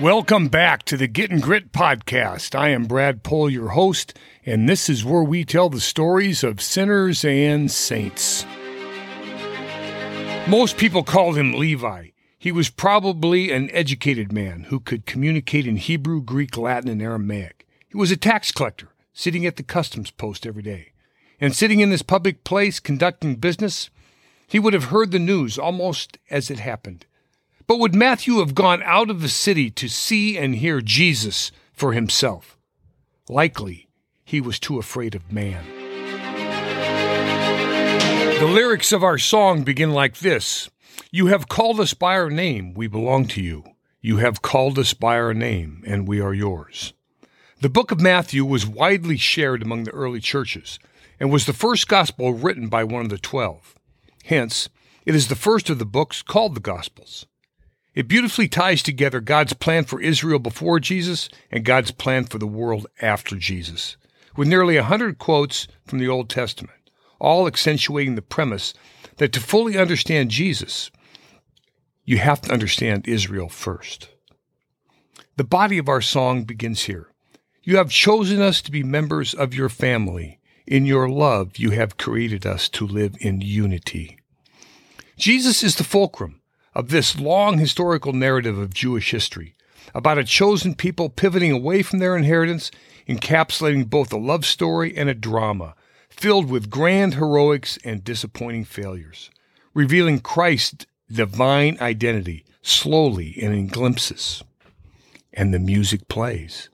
Welcome back to the Getting Grit podcast. I am Brad Pohl, your host, and this is where we tell the stories of sinners and saints. Most people called him Levi. He was probably an educated man who could communicate in Hebrew, Greek, Latin, and Aramaic. He was a tax collector, sitting at the customs post every day. And sitting in this public place conducting business, he would have heard the news almost as it happened. But would Matthew have gone out of the city to see and hear Jesus for himself? Likely, he was too afraid of man. The lyrics of our song begin like this You have called us by our name, we belong to you. You have called us by our name, and we are yours. The book of Matthew was widely shared among the early churches and was the first gospel written by one of the twelve. Hence, it is the first of the books called the Gospels. It beautifully ties together God's plan for Israel before Jesus and God's plan for the world after Jesus, with nearly a hundred quotes from the Old Testament, all accentuating the premise that to fully understand Jesus, you have to understand Israel first. The body of our song begins here. You have chosen us to be members of your family. In your love, you have created us to live in unity. Jesus is the fulcrum of this long historical narrative of Jewish history about a chosen people pivoting away from their inheritance, encapsulating both a love story and a drama filled with grand heroics and disappointing failures, revealing Christ's divine identity slowly and in glimpses. And the music plays.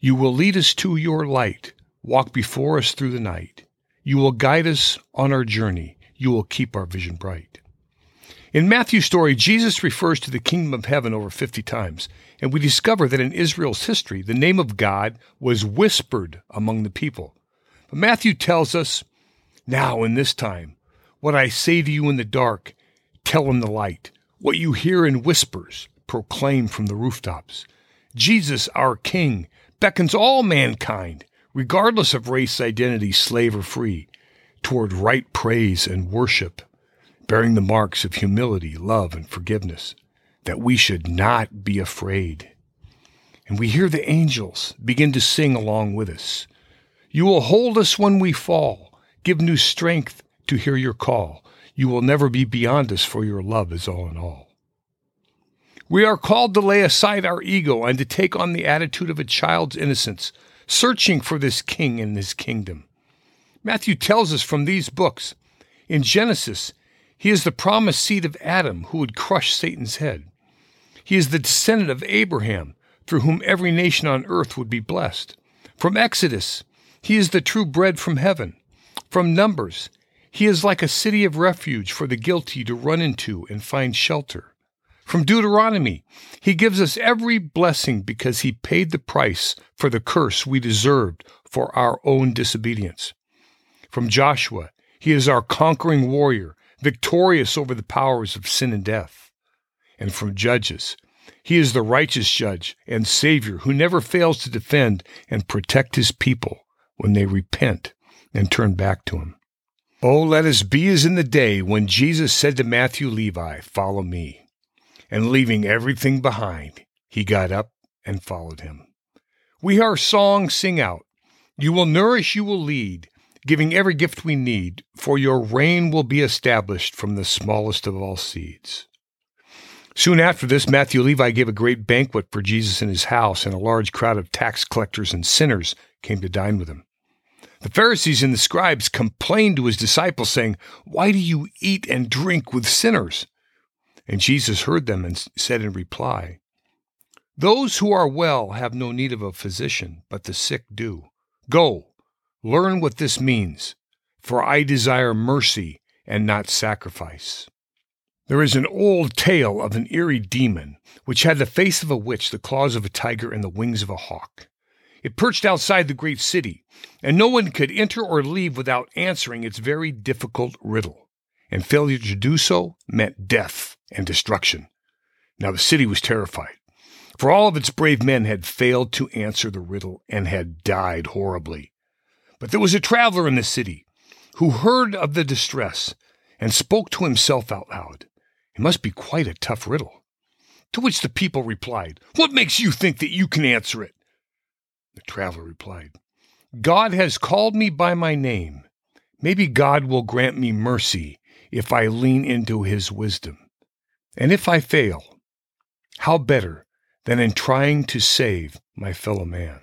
You will lead us to your light, walk before us through the night. You will guide us on our journey. You will keep our vision bright. In Matthew's story, Jesus refers to the kingdom of heaven over 50 times, and we discover that in Israel's history, the name of God was whispered among the people. But Matthew tells us, Now in this time, what I say to you in the dark, tell in the light. What you hear in whispers, proclaim from the rooftops. Jesus, our King, beckons all mankind, regardless of race, identity, slave, or free, toward right praise and worship bearing the marks of humility, love, and forgiveness, that we should not be afraid. And we hear the angels begin to sing along with us. You will hold us when we fall, give new strength to hear your call. You will never be beyond us, for your love is all in all. We are called to lay aside our ego and to take on the attitude of a child's innocence, searching for this king and his kingdom. Matthew tells us from these books. In Genesis, he is the promised seed of Adam who would crush Satan's head. He is the descendant of Abraham, through whom every nation on earth would be blessed. From Exodus, he is the true bread from heaven. From Numbers, he is like a city of refuge for the guilty to run into and find shelter. From Deuteronomy, he gives us every blessing because he paid the price for the curse we deserved for our own disobedience. From Joshua, he is our conquering warrior victorious over the powers of sin and death. And from Judges, he is the righteous judge and Savior who never fails to defend and protect his people when they repent and turn back to him. Oh, let us be as in the day when Jesus said to Matthew Levi, Follow me. And leaving everything behind, he got up and followed him. We our song sing out. You will nourish, you will lead giving every gift we need, for your reign will be established from the smallest of all seeds. Soon after this, Matthew Levi gave a great banquet for Jesus in his house, and a large crowd of tax collectors and sinners came to dine with him. The Pharisees and the scribes complained to his disciples, saying, Why do you eat and drink with sinners? And Jesus heard them and said in reply, Those who are well have no need of a physician, but the sick do. Go, Learn what this means, for I desire mercy and not sacrifice. There is an old tale of an eerie demon which had the face of a witch, the claws of a tiger, and the wings of a hawk. It perched outside the great city, and no one could enter or leave without answering its very difficult riddle. And failure to do so meant death and destruction. Now the city was terrified, for all of its brave men had failed to answer the riddle and had died horribly. But there was a traveler in the city who heard of the distress and spoke to himself out loud. It must be quite a tough riddle. To which the people replied, What makes you think that you can answer it? The traveler replied, God has called me by my name. Maybe God will grant me mercy if I lean into his wisdom. And if I fail, how better than in trying to save my fellow man?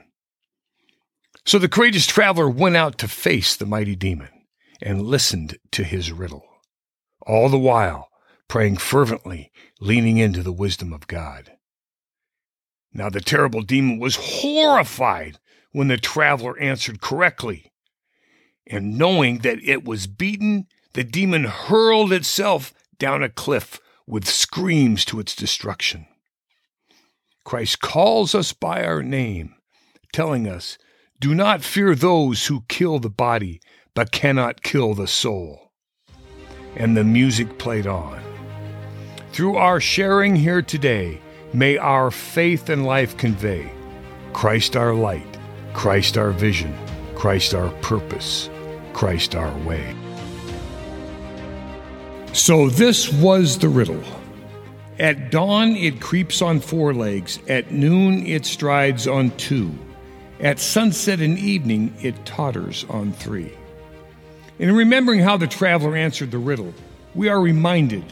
So the courageous traveler went out to face the mighty demon and listened to his riddle, all the while praying fervently, leaning into the wisdom of God. Now the terrible demon was horrified when the traveler answered correctly. And knowing that it was beaten, the demon hurled itself down a cliff with screams to its destruction. Christ calls us by our name, telling us, Do not fear those who kill the body, but cannot kill the soul. And the music played on. Through our sharing here today, may our faith and life convey Christ our light, Christ our vision, Christ our purpose, Christ our way. So this was the riddle. At dawn it creeps on four legs, at noon it strides on two, at sunset and evening it totters on three. In remembering how the traveler answered the riddle, we are reminded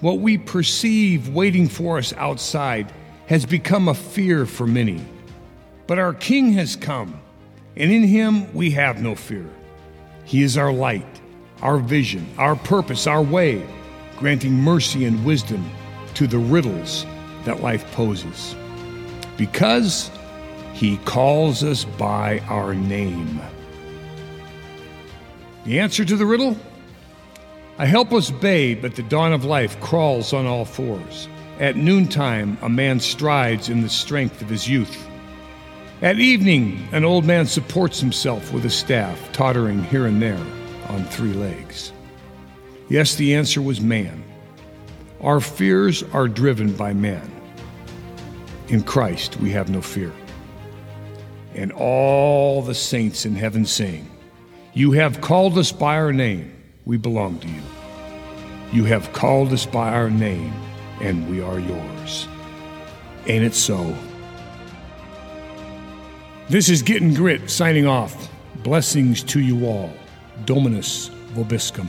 what we perceive waiting for us outside has become a fear for many. But our King has come, and in him we have no fear. He is our light, our vision, our purpose, our way, granting mercy and wisdom to the riddles that life poses. Because he calls us by our name. The answer to the riddle? A helpless babe at the dawn of life crawls on all fours. At noontime, a man strides in the strength of his youth. At evening, an old man supports himself with a staff, tottering here and there on three legs. Yes, the answer was man. Our fears are driven by man. In Christ, we have no fear. And all the saints in heaven sing, You have called us by our name, we belong to you. You have called us by our name, and we are yours. Ain't it so? This is Getting Grit signing off. Blessings to you all. Dominus Vobiscum.